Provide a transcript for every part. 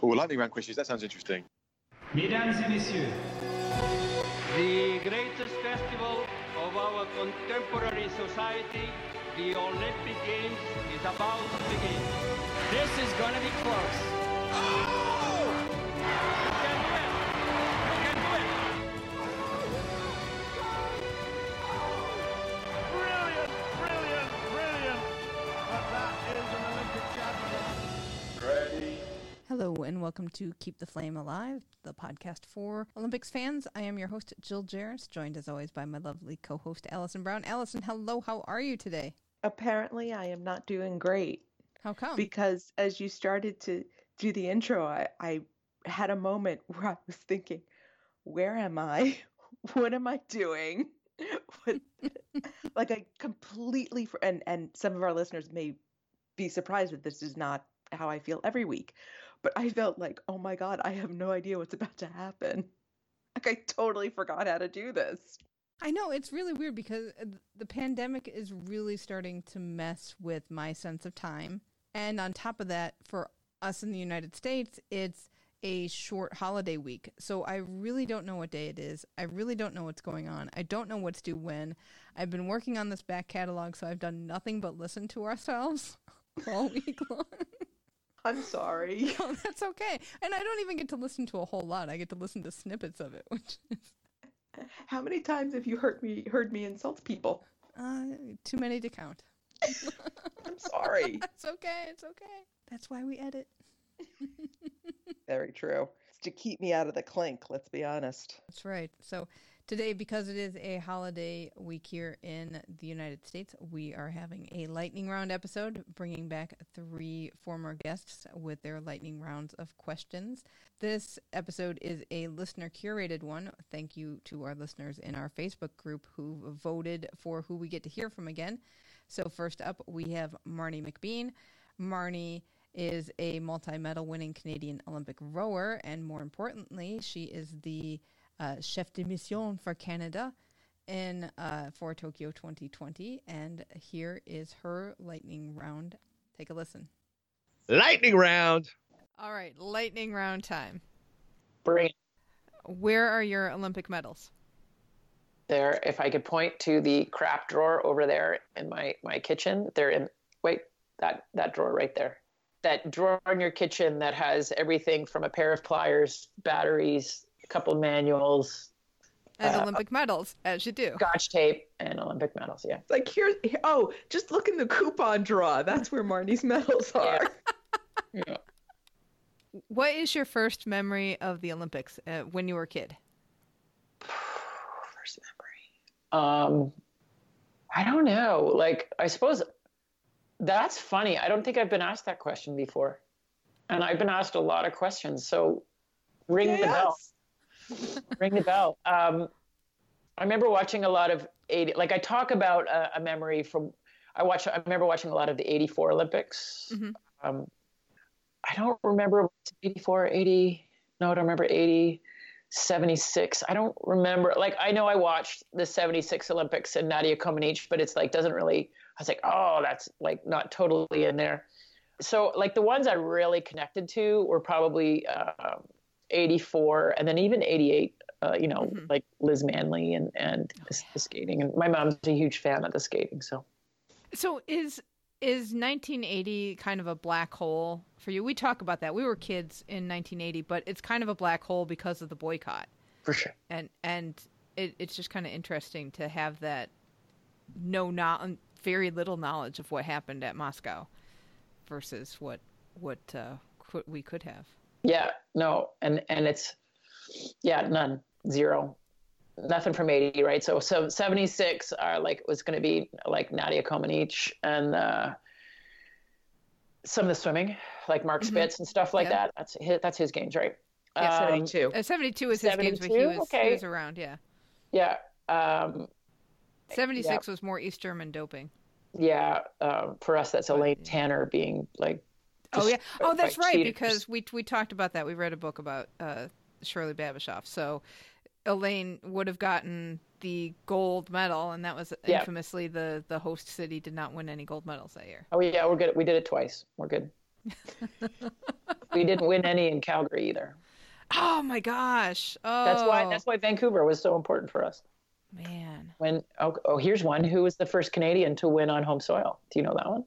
Oh, lightning round questions. That sounds interesting. Mesdames et messieurs, the greatest festival of our contemporary society, the Olympic Games, is about to begin. This is gonna be close. Oh! Hello, and welcome to Keep the Flame Alive, the podcast for Olympics fans. I am your host, Jill Jaracz, joined as always by my lovely co host, Allison Brown. Allison, hello, how are you today? Apparently, I am not doing great How come? because as you started to do the intro, I, I had a moment where I was thinking, where am I? What am I doing? Like I completely and and some of our listeners may be surprised that this is not how I feel every week, but I felt like, oh my god, I have no idea what's about to happen. Like I totally forgot how to do this. I know it's really weird because uh, the pandemic is really starting to mess with my sense of time. And on top of that, for us in the United States, it's a short holiday week. So I really don't know what day it is. I really don't know what's going on. I don't know what's due when. I've been working on this back catalog, so I've done nothing but listen to ourselves all week long. I'm sorry. no, that's okay. And I don't even get to listen to a whole lot. I get to listen to snippets of it, which is How many times have you heard me heard me insult people? uh, too many to count. I'm sorry. It's okay. It's okay. That's why we edit. Very true. It's to keep me out of the clink, let's be honest. That's right. So today, because it is a holiday week here in the United States, we are having a lightning round episode, bringing back three former guests with their lightning rounds of questions. This episode is a listener curated one. Thank you to our listeners in our Facebook group who voted for who we get to hear from again. So first up, we have Marnie McBean. Marnie is a multi-medal winning Canadian Olympic rower, and more importantly, she is the uh, chef de mission for Canada in uh, for Tokyo 2020. And here is her lightning round. Take a listen. Lightning round. All right, lightning round time. bring it Where are your Olympic medals? there. If I could point to the crap drawer over there in my my kitchen, they're in. Wait, that that drawer right there. That drawer in your kitchen that has everything from a pair of pliers, batteries, a couple manuals, And Uh, Olympic medals, as you do. Scotch tape, and Olympic medals. Yeah. Like here, oh, just look in the coupon draw. That's where Marnie's medals are. Yeah. What is your first memory of the Olympics uh, when you were a kid? First memory. Um, I don't know. Like, I suppose that's funny. I don't think I've been asked that question before, and I've been asked a lot of questions. So, ring the bell. Ring the bell. Um, I remember watching a lot of 80, like I talk about a, a memory from, I watch, I remember watching a lot of the 84 Olympics. Mhm. Um, I don't remember 84, 80, no, I don't remember 80, 76. I don't remember, like, I know I watched the 76 Olympics and Nadia Comaneci, but it's like, doesn't really, I was like, oh, that's like not totally in there. So like the ones I really connected to were probably, um, 84 and then even 88 uh, you know Mhm. like liz manley and and the, the skating and my mom's a huge fan of the skating so So is is 1980 kind of a black hole for you? We talk about that. We were kids in 1980, but it's kind of a black hole because of the boycott. for sure And and it, it's just kind of interesting to have that no not very little knowledge of what happened at Moscow versus what what uh, we could have. Yeah no and and it's yeah none zero nothing from 80 right so so 76 are like was going to be like nadia comaneci and uh some of the swimming like mark Mhm. spitz and stuff like Yeah. that that's his, that's his games right Yeah, Um, 72. Uh, 72 is his games, but he 72? was he was around. Yeah, yeah um 76 was more East German doping. yeah, um, for us, that's But, Elaine. Tanner being like. Oh yeah. Oh, that's right. cheaters. Because we we talked about that. We read a book about uh, Shirley Babashoff. So Elaine would have gotten the gold medal, and that was Yeah. infamously the the host city did not win any gold medals that year. Oh yeah, we're good. We did it twice. We're good. we didn't win any in Calgary either. Oh my gosh. Oh, That's why that's why Vancouver was so important for us. man. When oh, oh here's one who was the first Canadian to win on home soil. Do you know that one?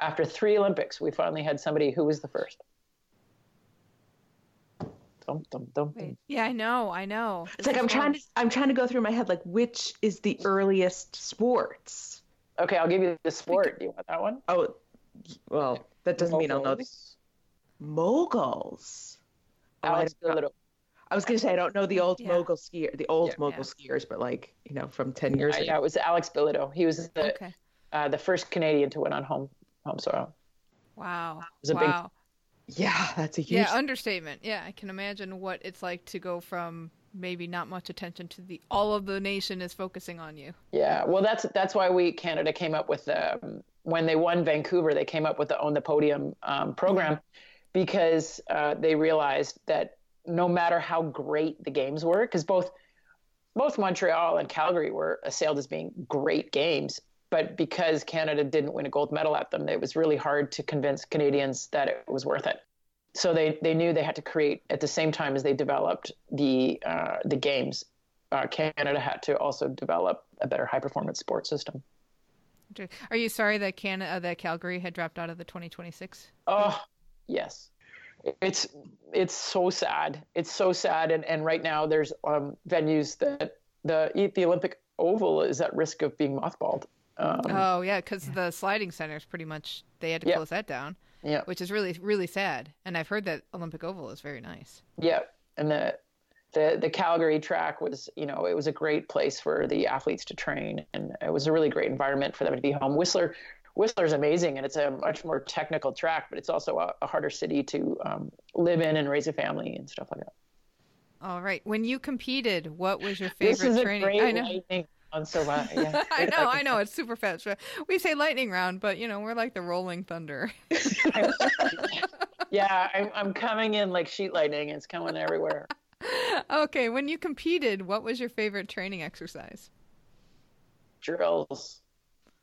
After three Olympics, we finally had somebody who was the first. Dum, dum, dum, dum. Wait. Yeah, I know. I know. It's like I'm trying to I'm trying to go through my head like which is the earliest sports. Okay, I'll give you the sport. Do you want that one? Oh, well, that doesn't mean I'll know the Moguls. moguls. Oh, I, Alex don't know- Bilodeau. I was gonna say I don't know the old Yeah. mogul skier, the old Yeah. mogul skiers, but like you know from ten years Uh, ago. yeah, it was Alex Bilodeau. He was the Okay. uh, the first Canadian to win on home home soil. Wow. was a big- wow. Yeah, that's a huge. Yeah, understatement. Yeah, I can imagine what it's like to go from maybe not much attention to the all of the nation is focusing on you. Yeah, well, that's that's why we Canada came up with the um, when they won Vancouver, they came up with the own the podium um, program because uh, they realized that no matter how great the games were, because both both Montreal and Calgary were assailed as being great games, but because Canada didn't win a gold medal at them, it was really hard to convince Canadians that it was worth it. So they, they knew they had to create at the same time as they developed the uh, the games. Uh, Canada had to also develop a better high performance sports system. Are you sorry that Canada, uh, that Calgary had dropped out of the 2026? Oh, yes. It's it's so sad. It's so sad. And and right now there's um, venues that the the Olympic Oval is at risk of being mothballed. Um, Oh yeah, because the sliding center is pretty much they had to Yeah. close that down, yeah, which is really really sad. And I've heard that Olympic Oval is very nice. yeah. And the the the Calgary track was you know it was a great place for the athletes to train, and it was a really great environment for them to be home. Whistler. Whistler's amazing, and it's a much more technical track, but it's also a, a harder city to um, live in and raise a family and stuff like that. All right, when you competed, what was your This favorite is a training? great I know. lightning on so much. Yeah. I know, I know, it's super fast. We say lightning round, but you know we're like the rolling thunder. yeah, I'm, I'm coming in like sheet lightning. It's coming everywhere. okay, when you competed, what was your favorite training exercise? Drills.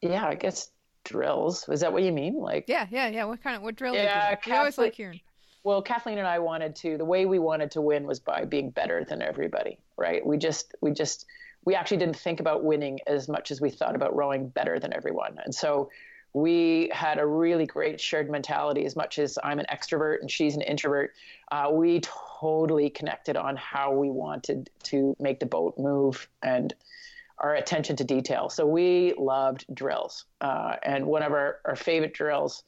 Yeah, I guess drills. Is that what you mean? Like, Yeah, yeah, yeah. What kind of what drill? Yeah, do? We always like hearing. well, Kathleen and I wanted to. The way we wanted to win was by being better than everybody. Right? We just, we just, we actually didn't think about winning as much as we thought about rowing better than everyone. And so we had a really great shared mentality. As much as I'm an extrovert and she's an introvert, uh, we totally connected on how we wanted to make the boat move and our attention to detail. So we loved drills. Uh, and one of our, our favorite drills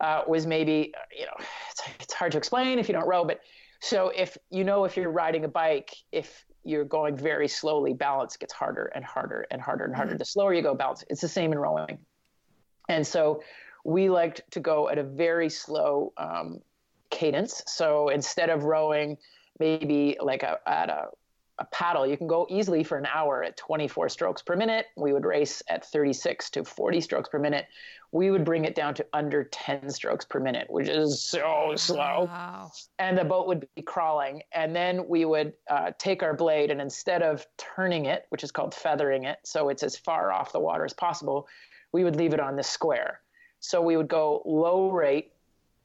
uh, was maybe, you know, it's, it's hard to explain if you don't row, but so if you know, if you're riding a bike, if you're going very slowly, balance gets harder and harder and harder and harder. The slower you go, balance. It's the same in rowing. And so we liked to go at a very slow um, cadence. So instead of rowing maybe like a, at a, a paddle, you can go easily for an hour at 24 strokes per minute. We would race at 36 to 40 strokes per minute. We would bring it down to under 10 strokes per minute, which is so slow Wow. and the boat would be crawling. And then we would uh, take our blade and instead of turning it, which is called feathering it, so it's as far off the water as possible, we would leave it on the square. So we would go low rate,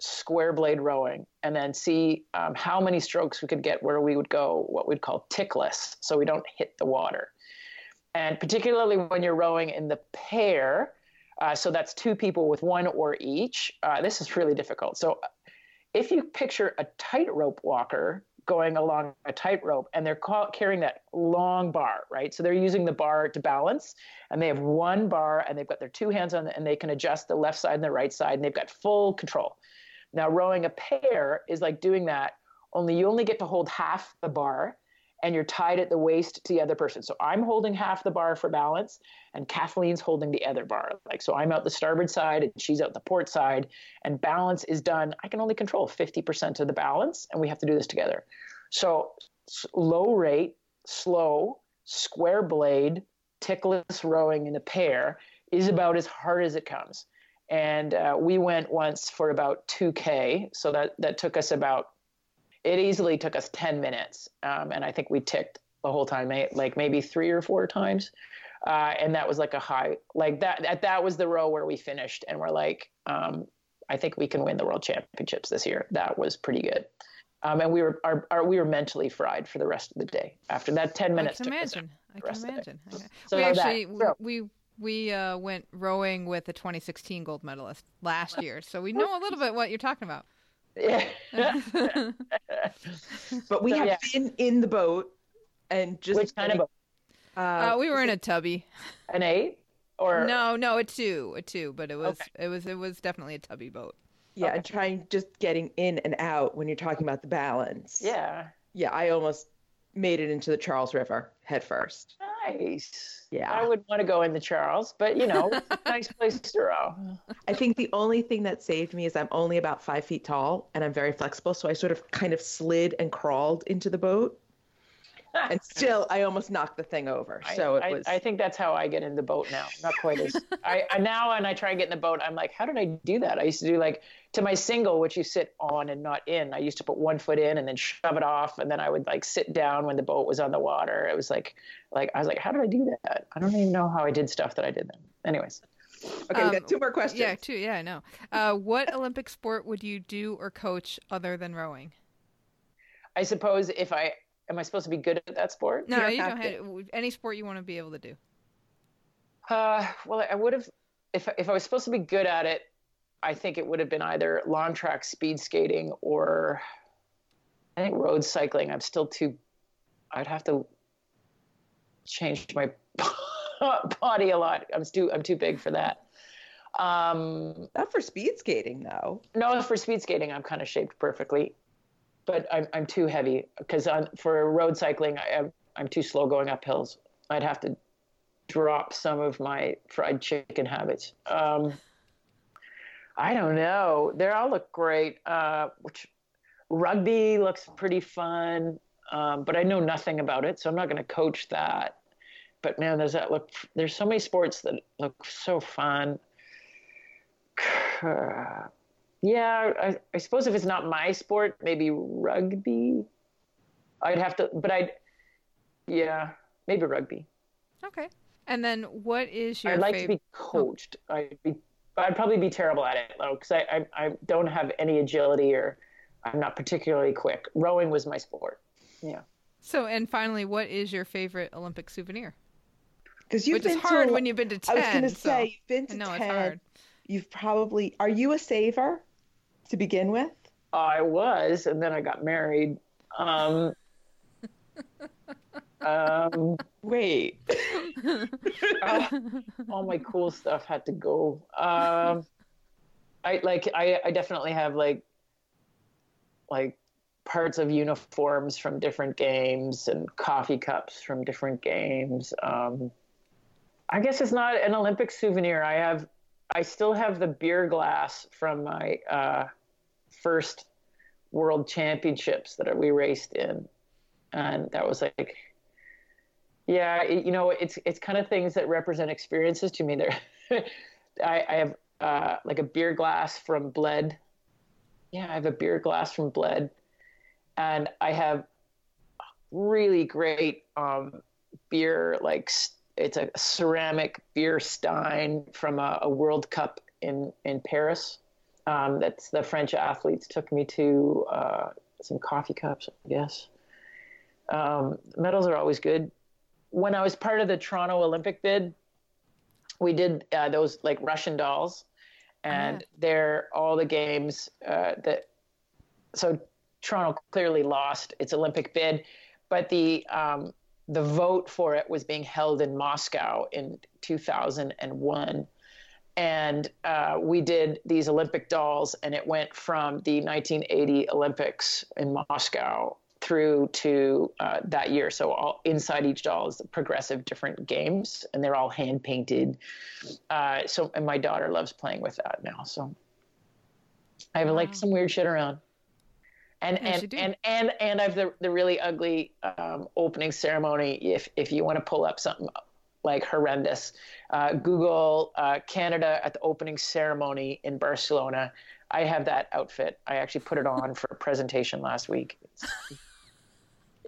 square blade rowing, and then see um, how many strokes we could get where we would go what we'd call tickless, so we don't hit the water. And particularly when you're rowing in the pair, uh, so that's two people with one or each, uh, this is really difficult. So if you picture a tightrope walker going along a tightrope and they're ca- carrying that long bar, right? So they're using the bar to balance and they have one bar and they've got their two hands on it and they can adjust the left side and the right side and they've got full control. Now, rowing a pair is like doing that, only you only get to hold half the bar and you're tied at the waist to the other person. So I'm holding half the bar for balance and Kathleen's holding the other bar. Like, so I'm out the starboard side and she's out the port side and balance is done. I can only control 50% of the balance and we have to do this together. So low rate, slow, square blade, tickless rowing in a pair is about as hard as it comes. And uh, we went once for about 2K. So that, that took us about, it easily took us 10 minutes. Um, and I think we ticked the whole time, like maybe three or four times. Uh, and that was like a high, like that, that, that was the row where we finished. And we're like, um, I think we can win the world championships this year. That was pretty good. Um, and we were our, our, we were mentally fried for the rest of the day after that 10 minutes. I can imagine. I can rest of the day. imagine. Okay. So we actually we we uh, went rowing with the 2016 gold medalist last year, so we know a little bit what you're talking about. Yeah. But we So, have yeah. been in the boat and just Which kind of boat? uh, Uh, we were in a tubby. an eight or No, no, a two, a two, but it was Okay. it was it was definitely a tubby boat. yeah, and trying just getting in and out when you're talking about the balance. yeah. Yeah, I almost made it into the Charles River head first. Nice. Yeah. I wouldn't want to go in the Charles, but you know, nice place to row. I think the only thing that saved me is I'm only about five feet tall and I'm very flexible. So I sort of kind of slid and crawled into the boat. And still, I almost knocked the thing over. I- So it I, was. I think that's how I get in the boat now. Not quite as I, I now and I try and get in the boat, I'm like, how did I do that? I used to do like to my single, which you sit on and not in. I used to put one foot in and then shove it off, and then I would like sit down when the boat was on the water. It was like, like I was like, how did I do that? I don't even know how I did stuff that I did then. Anyways, okay, we um, got two more questions. Yeah, two. Yeah, I know. Uh, what Olympic sport would you do or coach other than rowing? I suppose if I am I supposed to be good at that sport? No, you don't have any sport you want to be able to do. Uh, well, I would have if if I was supposed to be good at it. I think it would have been either long track speed skating or I think road cycling. I'm still too. I'd have to change my body a lot. I'm too I'm too big for that. Um, Not for speed skating, though. no, for speed skating, I'm kind of shaped perfectly, but I'm I'm too heavy because for road cycling, I, I'm I'm too slow going up hills. I'd have to drop some of my fried chicken habits. Um, I don't know. They all look great. Uh, which rugby looks pretty fun, um, but I know nothing about it, so I'm not going to coach that. But man, does that look? There's so many sports that look so fun. Yeah, I, I suppose if it's not my sport, maybe rugby. I'd have to, but I'd, yeah, maybe rugby. Okay. And then what is your I'd like fav- to be oh. coached. I'd be, I'd probably be terrible at it though, because I, I, I don't have any agility or I'm not particularly quick. Rowing was my sport. Yeah. So, and finally, what is your favorite Olympic souvenir? Because you've Which is been hard to, when you've been to ten. I 10. was going to so say, you've been I to know 10. it's hard. You've probably. Are you a saver to begin with? I was, and then I got married. Um, um, Wait. uh, all my cool stuff had to go. Um, I like I, I definitely have like like parts of uniforms from different games and coffee cups from different games. Um, I guess it's not an Olympic souvenir. I have I still have the beer glass from my uh, first World Championships that we raced in, and that was like yeah, it, you know, it's it's kind of things that represent experiences to me. There, I, I have uh, like a beer glass from Bled. Yeah, I have a beer glass from Bled, and I have really great um, beer. Like it's a ceramic beer stein from a, a World Cup in in Paris. Um, that's the French athletes took me to uh, some coffee cups, I guess. Um, medals are always good when I was part of the Toronto Olympic bid, we did uh, those like Russian dolls, and they're all the games uh, that. So Toronto clearly lost its Olympic bid, but the um, the vote for it was being held in Moscow in 2001. And uh, we did these Olympic dolls, and it went from the 1980 Olympics in Moscow through to uh, that year. So all inside each doll is progressive different games, and they're all hand painted. Uh, so and my daughter loves playing with that now. So I have like some weird shit around. And Yes, and, and and and I've the the really ugly um, opening ceremony. If if you want to pull up something like horrendous, uh, Google uh, Canada at the opening ceremony in Barcelona. I have that outfit. I actually put it on for a presentation last week. It's,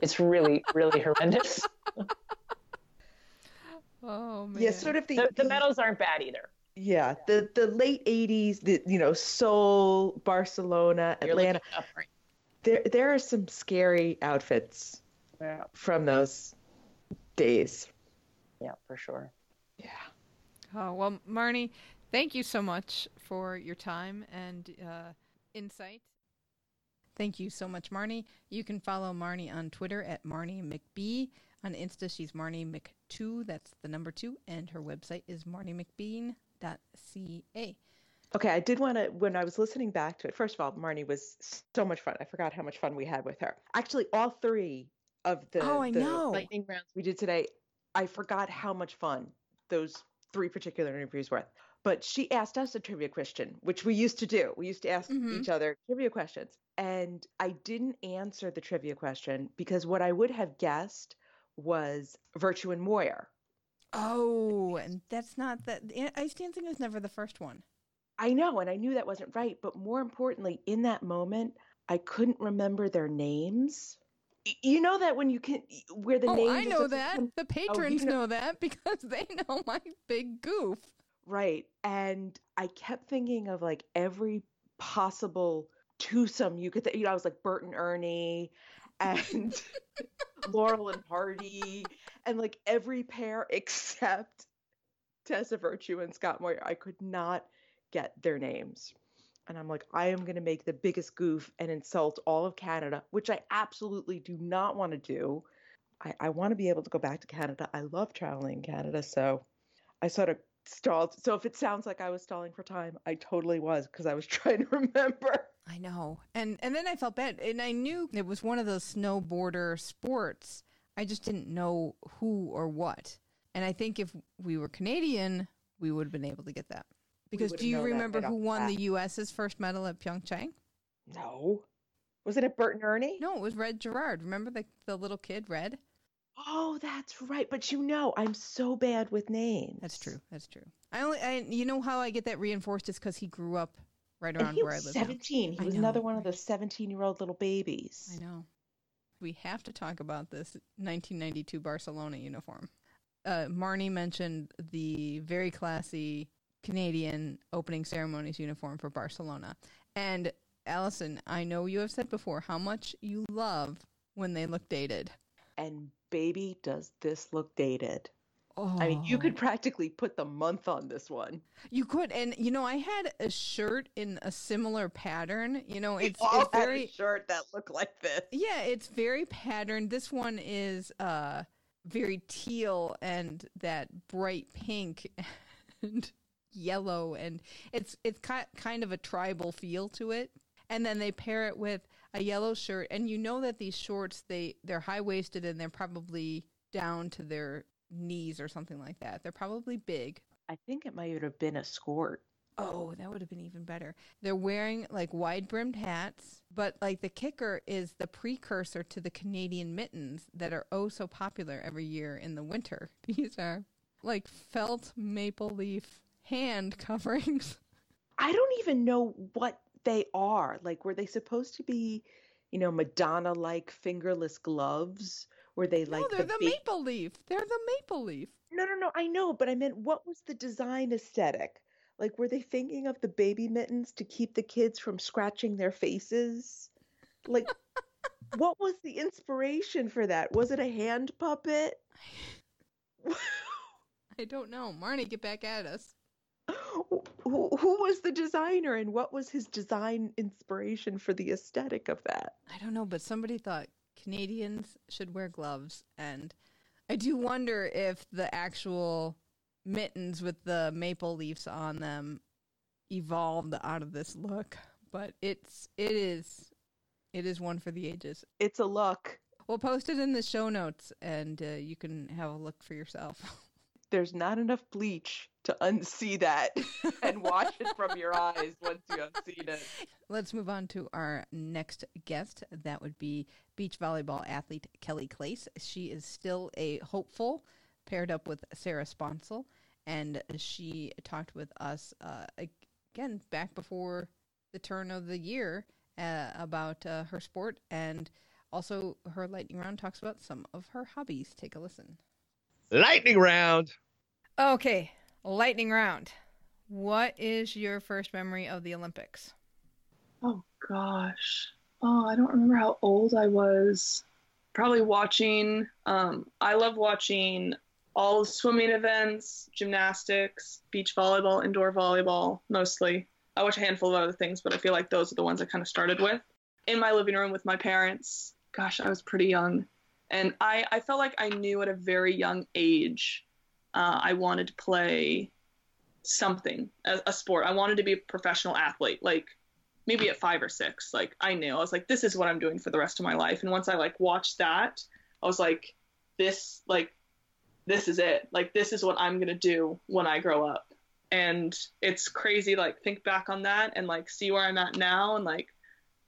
it's really, really horrendous. Oh man. Yeah, sort of the. The, the the- medals aren't bad either. Yeah, the the late '80s, the you know Seoul, Barcelona, You're Atlanta. up right There there are some scary outfits Yeah, from those days. Yeah, for sure. Yeah. Oh, well, Marnie, thank you so much for your time and uh, insight. Thank you so much, Marnie. You can follow Marnie on Twitter at Marnie McBean. On Insta, she's Marnie Mc2. That's the number two. And her website is marniemcbean.ca. Okay, I did want to, when I was listening back to it, first of all, Marnie was so much fun. I forgot how much fun we had with her. Actually, all three of the, Oh, I the know. lightning rounds we did today, I forgot how much fun those three particular interviews were. But she asked us a trivia question, which we used to do. We used to ask Mhm. each other trivia questions. And I didn't answer the trivia question because what I would have guessed was Virtue and Moir. Oh, and that's not that. Ice dancing was never the first one. I know, and I knew that wasn't right. But more importantly, in that moment, I couldn't remember their names. You know that when you can, where the oh, names. I know that. The oh, patrons know- know that because they know my big goof. Right. And I kept thinking of like every possible twosome you could, th- you know, I was like Bert and Ernie and Laurel and Hardy and like every pair except Tessa Virtue and Scott Moir. I could not get their names. And I'm like, I am going to make the biggest goof and insult all of Canada, which I absolutely do not want to do. I, I want to be able to go back to Canada. I love traveling in Canada. So I sort of stalled. So if it sounds like I was stalling for time, I totally was because I was trying to remember. I know. And and then I felt bad and I knew it was one of those snowboarder sports. I just didn't know who or what. And I think if we were Canadian, we would have been able to get that. Because do you remember who won the US's first medal at Pyeongchang? No. Was it at Bert and Ernie? No, it was Red Gerard. Remember the the little kid, Red? Oh, that's right. But you know, I'm so bad with names. That's true. That's true. I only I you know how I get that reinforced is cuz he grew up right around where I live now. 17. He I was know, another one of those 17 year old little babies. I know. We have to talk about this 1992 Barcelona uniform. Uh, Marnie mentioned the very classy Canadian opening ceremonies uniform for Barcelona. And Allison, I know you have said before how much you love when they look dated. And baby, does this look dated? Oh, I mean, you could practically put the month on this one. you could, and you know, I had a shirt in a similar pattern. You know, it's, all it's very shirt that looked like this. Yeah, it's very patterned. This one is uh very teal and that bright pink and yellow and it's it's ki- kind of a tribal feel to it. And then they pair it with a yellow shirt and you know that these shorts they they're high-waisted and they're probably down to their knees or something like that. They're probably big. I think it might have been a skirt. Oh, that would have been even better. They're wearing like wide brimmed hats, but like the kicker is the precursor to the Canadian mittens that are oh so popular every year in the winter. These are like felt maple leaf hand coverings. I don't even know what they are. Like, were they supposed to be, you know, Madonna like fingerless gloves? Were they like no, they're the, big- maple leaf. They're the maple leaf. No, no, no. I know, but I meant what was the design aesthetic? Like, were they thinking of the baby mittens to keep the kids from scratching their faces? Like, what was the inspiration for that? Was it a hand puppet? I don't know. Marnie, get back at us. Who, who was the designer and what was his design inspiration for the aesthetic of that? I don't know, but somebody thought Canadians should wear gloves, and I do wonder if the actual mittens with the maple leaves on them evolved out of this look. But it's it is it is one for the ages. It's a look. We'll post it in the show notes, and uh, you can have a look for yourself. There's not enough bleach to unsee that and wash it from your eyes once you have seen it. Let's move on to our next guest. That would be beach volleyball athlete Kelly Claes. She is still a hopeful, paired up with Sarah Sponcil, and she talked with us uh, again back before the turn of the year uh, about uh, her sport and also her lightning round talks about some of her hobbies. Take a listen. Lightning round. Okay, lightning round. What is your first memory of the Olympics? Oh gosh. Oh, I don't remember how old I was. Probably watching. Um, I love watching all swimming events, gymnastics, beach volleyball, indoor volleyball, mostly. I watch a handful of other things, but I feel like those are the ones I kind of started with. In my living room with my parents. Gosh, I was pretty young. And I, I felt like I knew at a very young age uh, I wanted to play something, a, a sport. I wanted to be a professional athlete. Like, maybe at five or six like i knew. I was like this is what i'm doing for the rest of my life. And once i like watched that i was like this like this is it. Like this is what i'm to do when i grow up. And it's crazy like think back on that and like see where i'm at now and like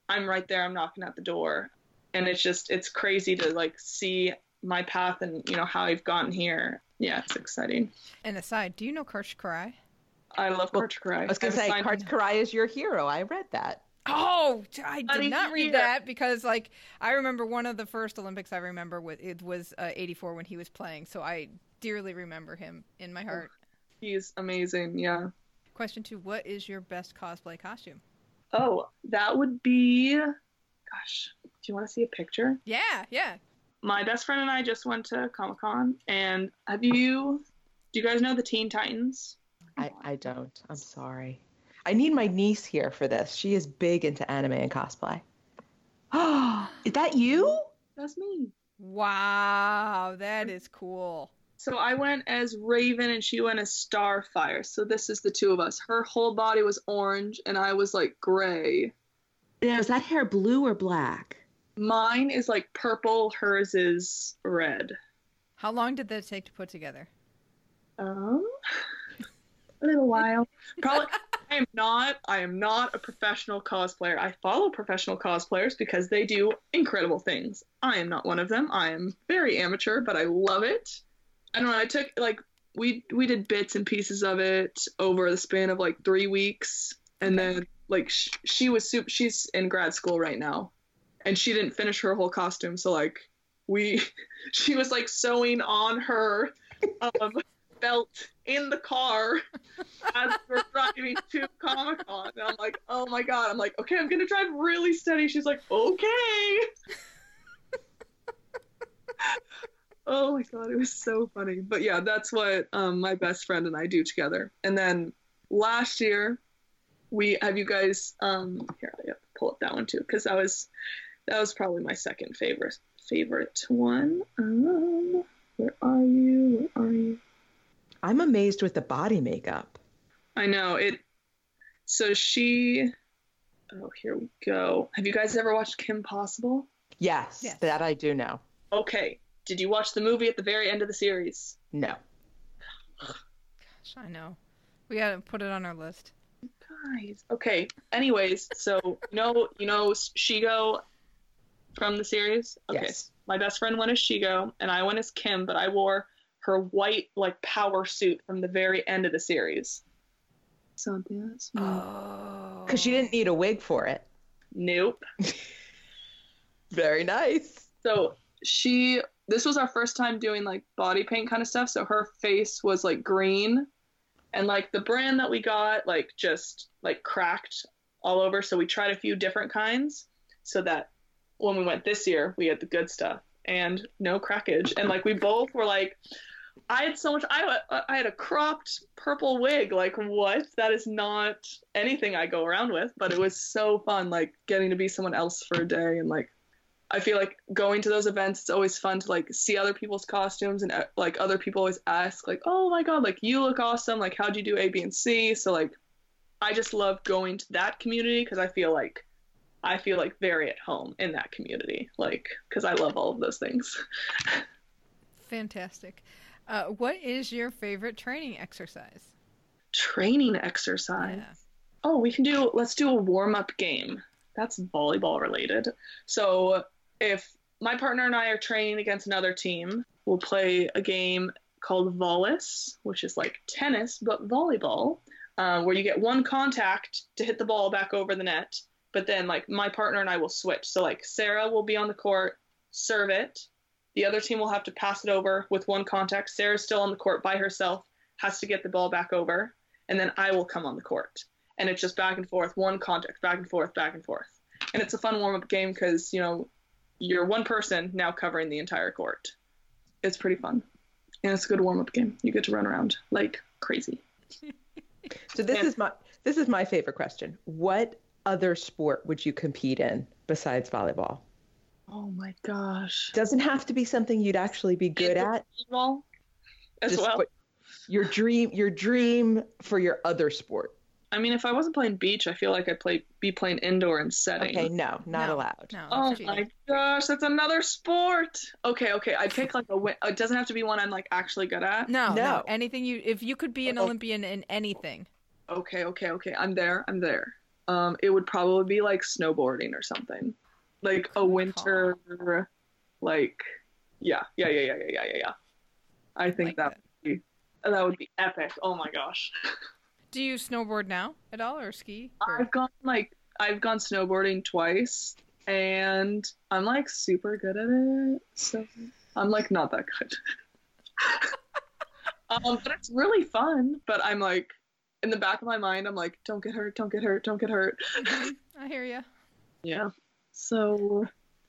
i'm right there i'm knocking at the door. And it's just it's crazy to like see my path and you know how i've gotten here yeah it's exciting And aside, do you know Karch Kiraly? i love Well, Karch Kiraly. I was going to say, signed- Karch Kiraly is your hero. I read that. Oh, I Buddy, did not read that because, like, I remember one of the first Olympics I remember with it was uh, '84 when he was playing. So I dearly remember him in my heart. he's amazing yeah Question two: What is your best cosplay costume? Oh, that would be. Gosh, do you want to see a picture? Yeah, yeah. My best friend and I just went to Comic Con, and have you? Do you guys know the Teen Titans? I, I don't. I'm sorry. I need my niece here for this. She is big into anime and cosplay. Oh, is that you? That's me. Wow, that is cool. So I went as Raven, and she went as Starfire. So this is the two of us. Her whole body was orange, and I was like gray. Now, is that hair blue or black? Mine is like purple. Hers is red. How long did that take to put together? Um, a little while. Probably. I am not. I am not a professional cosplayer. I follow professional cosplayers because they do incredible things. I am not one of them. I am very amateur, but I love it. I don't know. I took like we we did bits and pieces of it over the span of like three weeks, and then like sh- she was super. She's in grad school right now, and she didn't finish her whole costume. So like we, she was like sewing on her um, belt in the car as we're driving to Comic Con. And I'm like, oh my god. I'm like, okay, I'm gonna drive really steady. She's like, okay. oh my god, it was so funny. But yeah, that's what um, my best friend and I do together. And then last year, we have you guys um here I have to pull up that one too because I was that was probably my second favorite favorite one. Um, where are you? Where are you? I'm amazed with the body makeup. I know it. So she. Oh, here we go. Have you guys ever watched Kim Possible? Yes, Yes. that I do know. Okay. Did you watch the movie at the very end of the series? No. Gosh, I know. We gotta put it on our list. Guys. Okay. Anyways, so you know, you know Shego from the series. Okay. Yes. My best friend went as Shego, and I went as Kim, but I wore her white like power suit from the very end of the series. So that's Oh, Because she didn't need a wig for it. nope. Very nice. So she, this was our first time doing like body paint kind of stuff. So her face was like green, and like the brand that we got, like just like cracked all over. So we tried a few different kinds, so that when we went this year, we had the good stuff and no crackage. And like we both were like, I had so much. I I had a cropped purple wig. Like what? That is not anything I go around with. But it was so fun, like getting to be someone else for a day and like I feel like going to those events, it's always fun to like see other people's costumes and uh, like other people always ask like, "Oh my god, like you look awesome. Like how'd you do A, B, and C?" So like, I just love going to that community because I feel like I feel like very at home in that community, like because I love all of those things. fantastic. Uh, what is your favorite training exercise? Training exercise. Yeah. Oh, we can do. Let's do a warm up game. That's volleyball related. So if my partner and I are training against another team, we'll play a game called Volleys, which is like tennis but volleyball, uh, where you get one contact to hit the ball back over the net. But then like my partner and I will switch. So like Sarah will be on the court, serve it. The other team will have to pass it over with one contact. Sarah's still on the court by herself, has to get the ball back over and then I will come on the court. And it's just back and forth, one contact, back and forth, back and forth. And it's a fun warm up game because, you know, you're one person now covering the entire court. It's pretty fun. And it's a good warm up game. You get to run around like crazy. So this And- is my this is my favorite question. What other sport would you compete in besides volleyball? Oh my gosh. Doesn't have to be something you'd actually be good at. Well, as Just well. your dream your dream for your other sport. I mean, if I wasn't playing beach, I feel like I'd play be playing indoor and setting. Okay, no, not No. allowed. No, Oh cheating. my gosh, that's another sport. Okay, okay, I'd pick like a. win- It doesn't have to be one I'm like actually good at. No, no, No. Anything you, if you could be an Well- Olympian in anything, Okay, okay, okay. I'm there. I'm there. Um, it would probably be like snowboarding or something, like a winter, like, yeah, yeah, yeah, yeah, yeah, yeah, yeah. I think Like that, that. would be that would be epic. Oh my gosh. do you snowboard now at all or ski? Or- I've gone like I've gone snowboarding twice, and I'm like super good at it. So I'm like not that good. um, but it's really fun. But I'm like in the back of my mind, I'm like, don't get hurt, don't get hurt, don't get hurt. I hear you. Yeah. So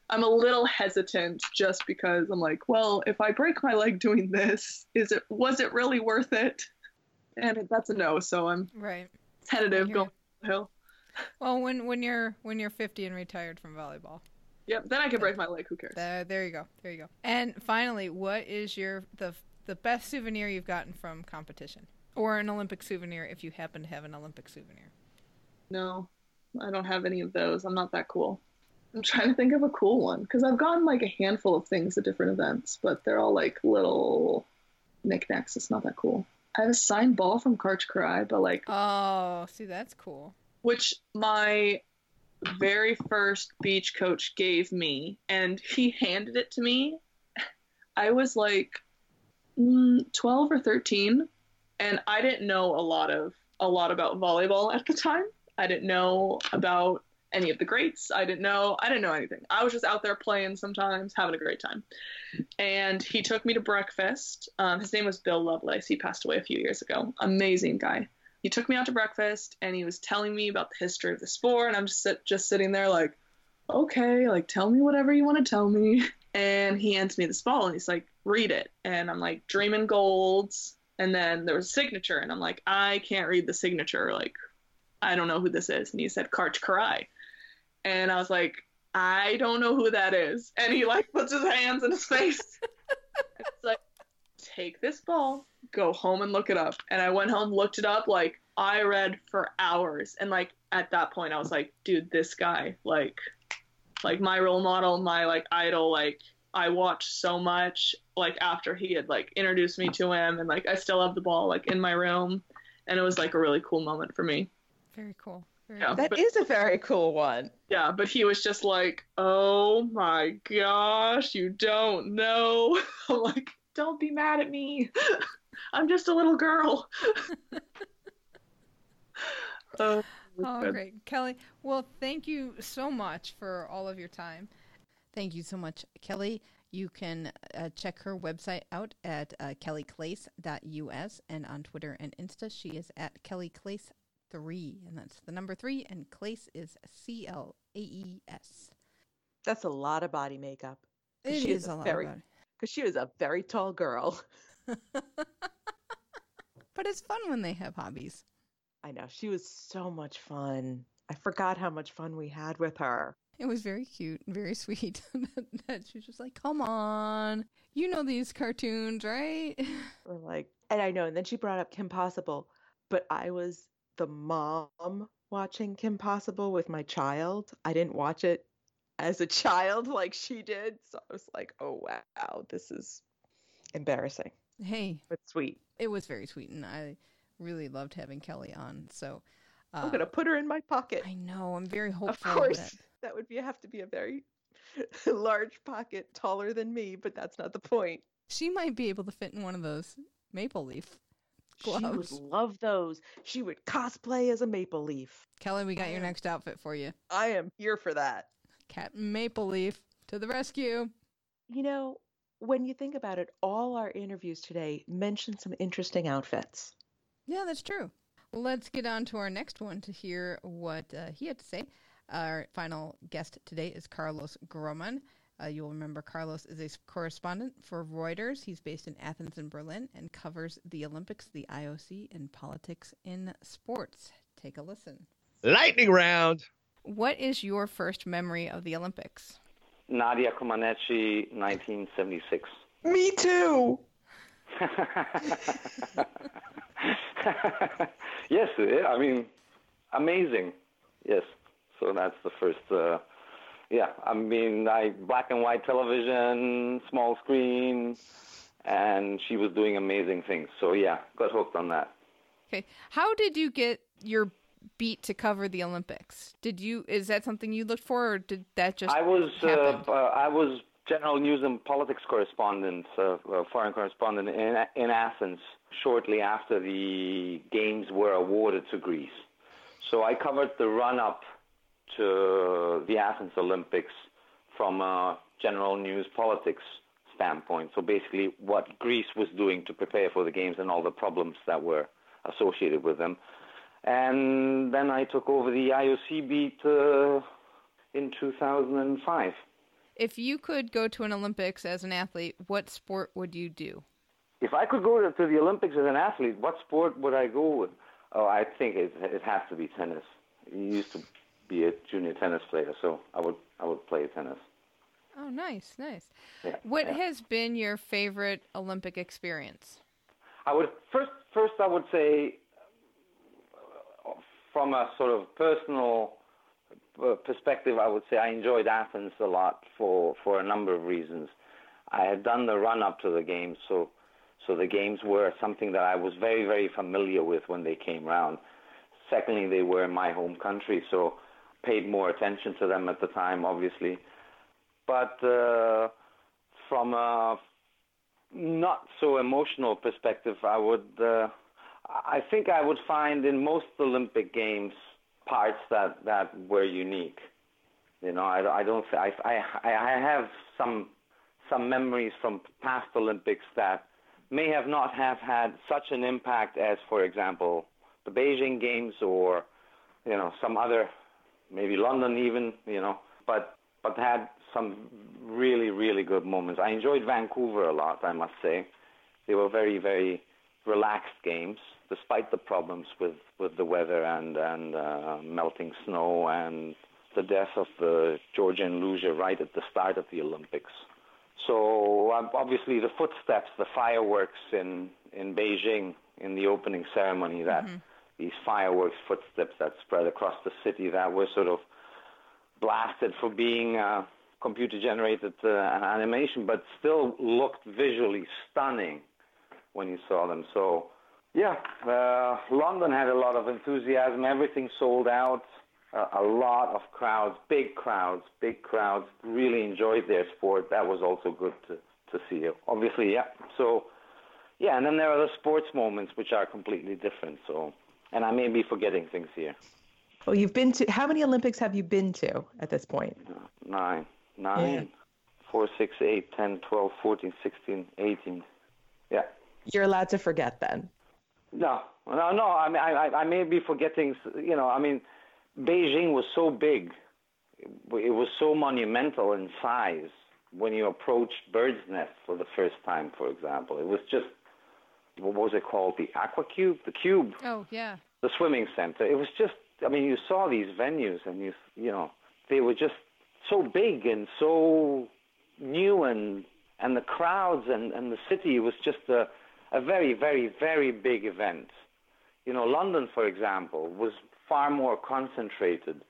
I'm a little hesitant just because I'm like, well, if I break my leg doing this, is it was it really worth it? And it, that's a no. So I'm Right. tentative going you. up the hill. Well, when when you're when you're 50 and retired from volleyball, Yep. Then I can break my leg. Who cares? there there you go, there you go. And finally, what is your the the best souvenir you've gotten from competition, or an Olympic souvenir if you happen to have an Olympic souvenir? No, I don't have any of those. I'm not that cool. I'm trying to think of a cool one because I've gotten like a handful of things at different events, but they're all like little knickknacks. It's not that cool. I have a signed ball from Karch Kiraly, but like, Oh, see, that's cool. which my very first beach coach gave me, and he handed it to me. I was like mm, 12 or 13, and I didn't know a lot of a lot about volleyball at the time. I didn't know about any of the greats. I didn't know. I didn't know anything. I was just out there playing sometimes, having a great time. And he took me to breakfast. Um, his name was Bill Lovelace. He passed away a few years ago. Amazing guy. He took me out to breakfast, and he was telling me about the history of the sport. And I'm just sit, just sitting there like, okay, like tell me whatever you want to tell me. And he hands me this ball, and he's like, read it. And I'm like, dreaming Golds. And then there was a signature, and I'm like, I can't read the signature. Like, I don't know who this is. And he said, Karch Kiraly. And I was like, I don't know who that is. And he like puts his hands in his face. it's like, take this ball, go home and look it up. And I went home, looked it up. Like, I read for hours. And like, at that point, I was like, dude, this guy, like, like my role model, my like idol, like, I watched so much like after he had like introduced me to him and like I still have the ball like in my room and it was like a really cool moment for me. Very cool. Very Yeah. cool. That But- is a very cool one. Yeah, but he was just like, "Oh my gosh, you don't know." I'm like, "Don't be mad at me. I'm just a little girl." Uh, Oh, good. great. Kelly, well, thank you so much for all of your time. Thank you so much, Kelly. You can uh, check her website out at uh, kellyclaes.us and on Twitter and Insta, she is at kellyclaes3, and that's the number three, and Claes is C L A E S. That's a lot of body makeup. It She is is a a lot very- Because she was a very tall girl. but it's fun when they have hobbies. I know. She was so much fun. I forgot how much fun we had with her. It was very cute and very sweet. that, she was just like, come on. You know these cartoons, right? We're like, and I know. And then she brought up Kim Possible, but I was the mom watching Kim Possible with my child. I didn't watch it as a child like she did. So I was like, oh, wow, this is embarrassing, hey, but sweet. it was very sweet, and I really loved having Kelly on. So uh, I'm going to put her in my pocket. I know I'm very hopeful. Of course, that- that would be have to be a very large pocket, taller than me, but that's not the point. she might be able to fit in one of those maple leaf gloves. She would love those. She would cosplay as a maple leaf. Kelly, we got your next outfit for you. I am here for that. Captain Maple Leaf to the rescue. You know, when you think about it, all our interviews today mention some interesting outfits. Yeah, that's true. Let's get on to our next one to hear what uh, he had to say. Our final guest today is Karolos Grohmann. Uh, you'll remember Karolos is a correspondent for Reuters. He's based in Athens and Berlin and covers the Olympics, the IOC, and politics in sports. Take a listen. Lightning round. What is your first memory of the Olympics? Nadia Comaneci, 1976. Me too. yes, I mean, amazing. Yes. So that's the first. Uh, yeah, I mean, I black and white television, small screen, and she was doing amazing things. So yeah, got hooked on that. Okay, how did you get your beat to cover the Olympics? Did you is that something you looked for, or did that just? I was uh, uh, I was general news and politics correspondent, uh, uh, foreign correspondent in in Athens shortly after the games were awarded to Greece. So I covered the run up to the Athens Olympics from a general news politics standpoint. So basically, what Greece was doing to prepare for the games and all the problems that were associated with them. And then I took over the IOC beat uh, in 2005. If you could go to an Olympics as an athlete, what sport would you do? If I could go to, the Olympics as an athlete, what sport would I go with? Oh, I think it, it has to be tennis. It used to be a junior tennis player, so I would I would play tennis. Oh, nice, nice. Yeah, What yeah. has been your favorite Olympic experience? I would first first I would say from a sort of personal uh, perspective, I would say I enjoyed Athens a lot for for a number of reasons. I had done the run up to the games, so so the games were something that I was very very familiar with when they came round. Secondly, they were in my home country, so paid more attention to them at the time, obviously. But uh, from a not so emotional perspective, I would. Uh, I think I would find in most Olympic games parts that that were unique. You know, I, I don't. I, I I have some some memories from past Olympics that may have not have had such an impact as, for example, the Beijing Games or you know some other, maybe London even. You know, but but had some really really good moments. I enjoyed Vancouver a lot. I must say, they were very very relaxed games despite the problems with with the weather and and uh, melting snow and the death of the Georgian luge right at the start of the Olympics. So um, obviously the footsteps, the fireworks in in Beijing in the opening ceremony, that these fireworks footsteps that spread across the city that were sort of blasted for being uh, computer generated uh, animation, but still looked visually stunning when you saw them. So yeah, uh, London had a lot of enthusiasm. Everything sold out. Uh, a lot of crowds, big crowds, big crowds. Really enjoyed their sport. That was also good to to see. Obviously, yeah. So yeah, and then there are the sports moments which are completely different. So, and I may be forgetting things here. Well, you've been to how many Olympics have you been to at this point? Uh, nine, Nine, nine, four, six, eight, ten, twelve, fourteen, sixteen, eighteen. Yeah. You're allowed to forget then. No, no, no. I mean, I, I, I may be forgetting. You know, I mean, Beijing was so big. It was so monumental in size. When you approached Bird's Nest for the first time, for example, it was just what was it called? The Aqua Cube, the Cube, Oh, yeah. the swimming center. It was just. I mean, you saw these venues, and you, you know, they were just so big and so new, and and the crowds and and the city was just a a very, very, very big event. You know, London, for example, was far more concentrated,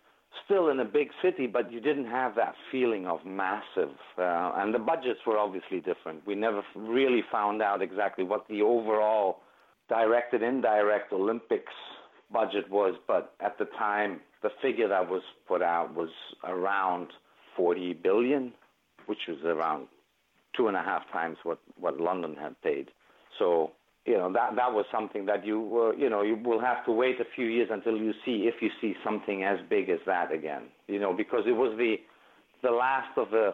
still in a big city, but you didn't have that feeling of massive. Uh, and the budgets were obviously different. We never really found out exactly what the overall direct and indirect Olympics budget was, but at the time, the figure that was put out was around 40 billion, which was around two and a half times what, what London had paid. So you know that that was something that you uh, you know you will have to wait a few years until you see if you see something as big as that again. You know because it was the the last of the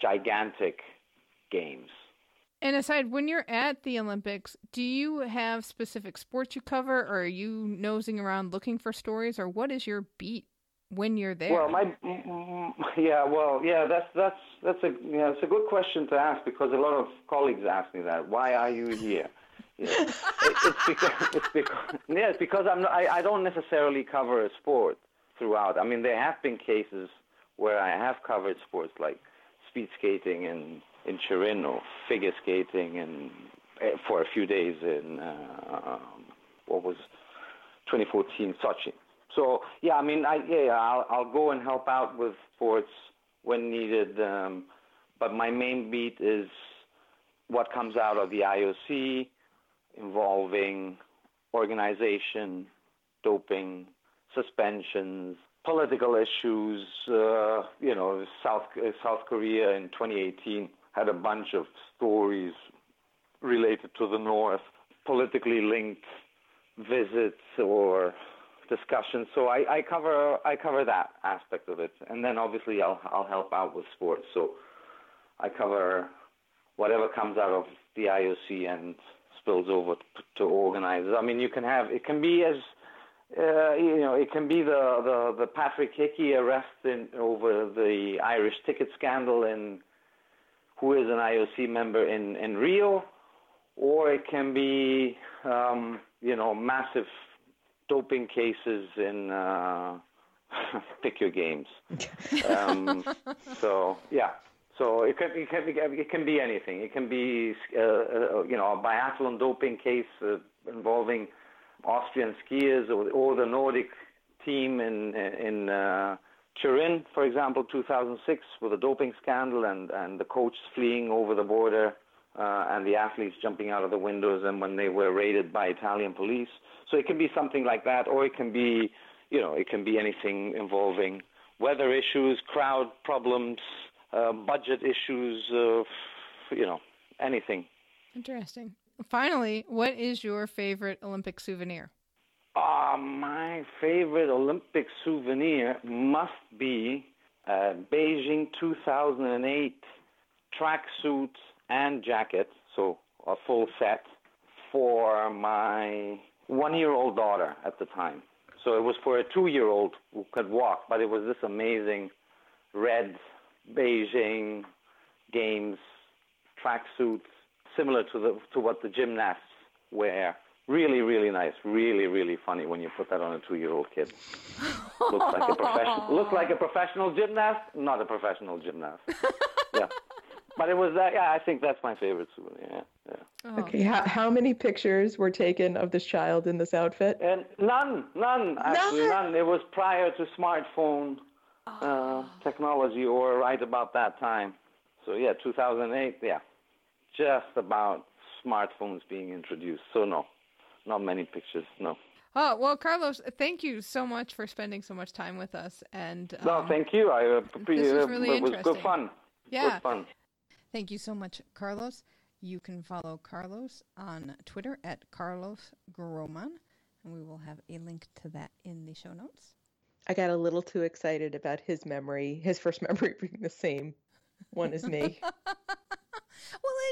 gigantic games. And aside, when you're at the Olympics, do you have specific sports you cover, or are you nosing around looking for stories, or what is your beat when you're there? Well, my yeah, well, yeah, that's that's that's a yeah, it's a good question to ask because a lot of colleagues ask me that. Why are you here? It's because because yeah, because I'm not, I I don't necessarily cover a sport throughout. I mean, there have been cases where I have covered sports like speed skating in in Turin or figure skating and uh, for a few days in uh, what was 2014 Sochi. So yeah, I mean, I yeah, I'll I'll go and help out with sports when needed. Um, but my main beat is what comes out of the IOC involving organization, doping, suspensions, political issues. Uh, you know, South uh, South Korea in 2018 had a bunch of stories related to the North, politically linked visits or discussions. So I, I cover I cover that aspect of it, and then obviously I'll I'll help out with sports. So I cover whatever comes out of the IOC and spills over to organizers. I mean, you can have it can be as uh, you know, it can be the, the, the Patrick Hickey arrest in, over the Irish ticket scandal in who is an IOC member in, in Rio, or it can be, um, you know, massive doping cases in uh, pick your games. Um, so yeah, so it can, it can be it can be anything. It can be uh, uh, you know a biathlon doping case uh, involving Austrian skiers or, or the Nordic team in in uh, Turin, for example, 2006 with a doping scandal and and the coach fleeing over the border. Uh, and the athletes jumping out of the windows, and when they were raided by Italian police. So it can be something like that, or it can be, you know, it can be anything involving weather issues, crowd problems, uh, budget issues, uh, you know, anything. Interesting. Finally, what is your favorite Olympic souvenir? Uh, my favorite Olympic souvenir must be uh, Beijing 2008 tracksuit and jacket, so a full set for my one-year-old daughter at the time. So it was for a two-year-old who could walk, but it was this amazing red Beijing Games tracksuit, similar to the to what the gymnasts wear. Really, really nice. Really, really funny when you put that on a two-year-old kid. looks like a professional. Looks like a professional gymnast, not a professional gymnast. yeah. But it was that. Yeah, I think that's my favorite souvenir. Yeah. yeah. Oh, okay, how, how many pictures were taken of this child in this outfit? And none, none, actually, none. none. It was prior to smartphone uh, technology, or right about that time. So yeah, 2008. Yeah, just about smartphones being introduced. So no, not many pictures. No. Oh well, Karolos, thank you so much for spending so much time with us. And um, no, thank you. I uh, this was really it was good fun. Yeah, good fun. Thank you so much, Karolos. You can follow Karolos on Twitter at Karolos Grohmann, and we will have a link to that in the show notes. I got a little too excited about his memory, his first memory being the same one as me. well,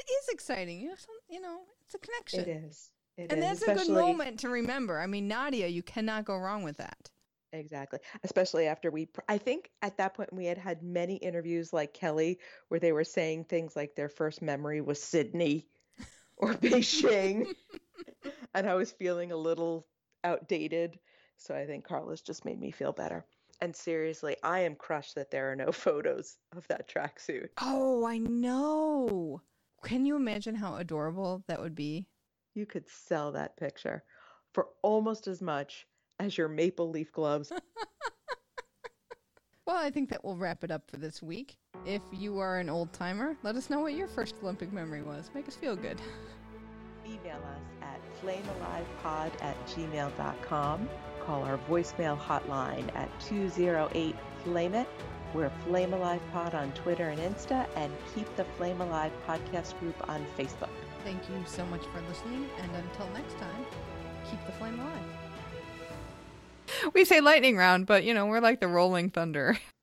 it is exciting. You, some, you know, it's a connection. It is. It and is, that's a good moment to remember. I mean, Nadia, you cannot go wrong with that. Exactly. Especially after we, I think at that point we had had many interviews like Kelly where they were saying things like their first memory was Sydney or Beijing. and I was feeling a little outdated. So I think Karolos just made me feel better. And seriously, I am crushed that there are no photos of that tracksuit. Oh, I know. Can you imagine how adorable that would be? You could sell that picture for almost as much as your maple leaf gloves. well, I think that will wrap it up for this week. If you are an old timer, let us know what your first Olympic memory was. Make us feel good. Email us at flamealivepod at gmail.com. Call our voicemail hotline at 208 Flame It. We're Flame Alive Pod on Twitter and Insta, and keep the Flame Alive podcast group on Facebook. Thank you so much for listening, and until next time, keep the flame alive we say lightning round, but you know, we're like the rolling thunder.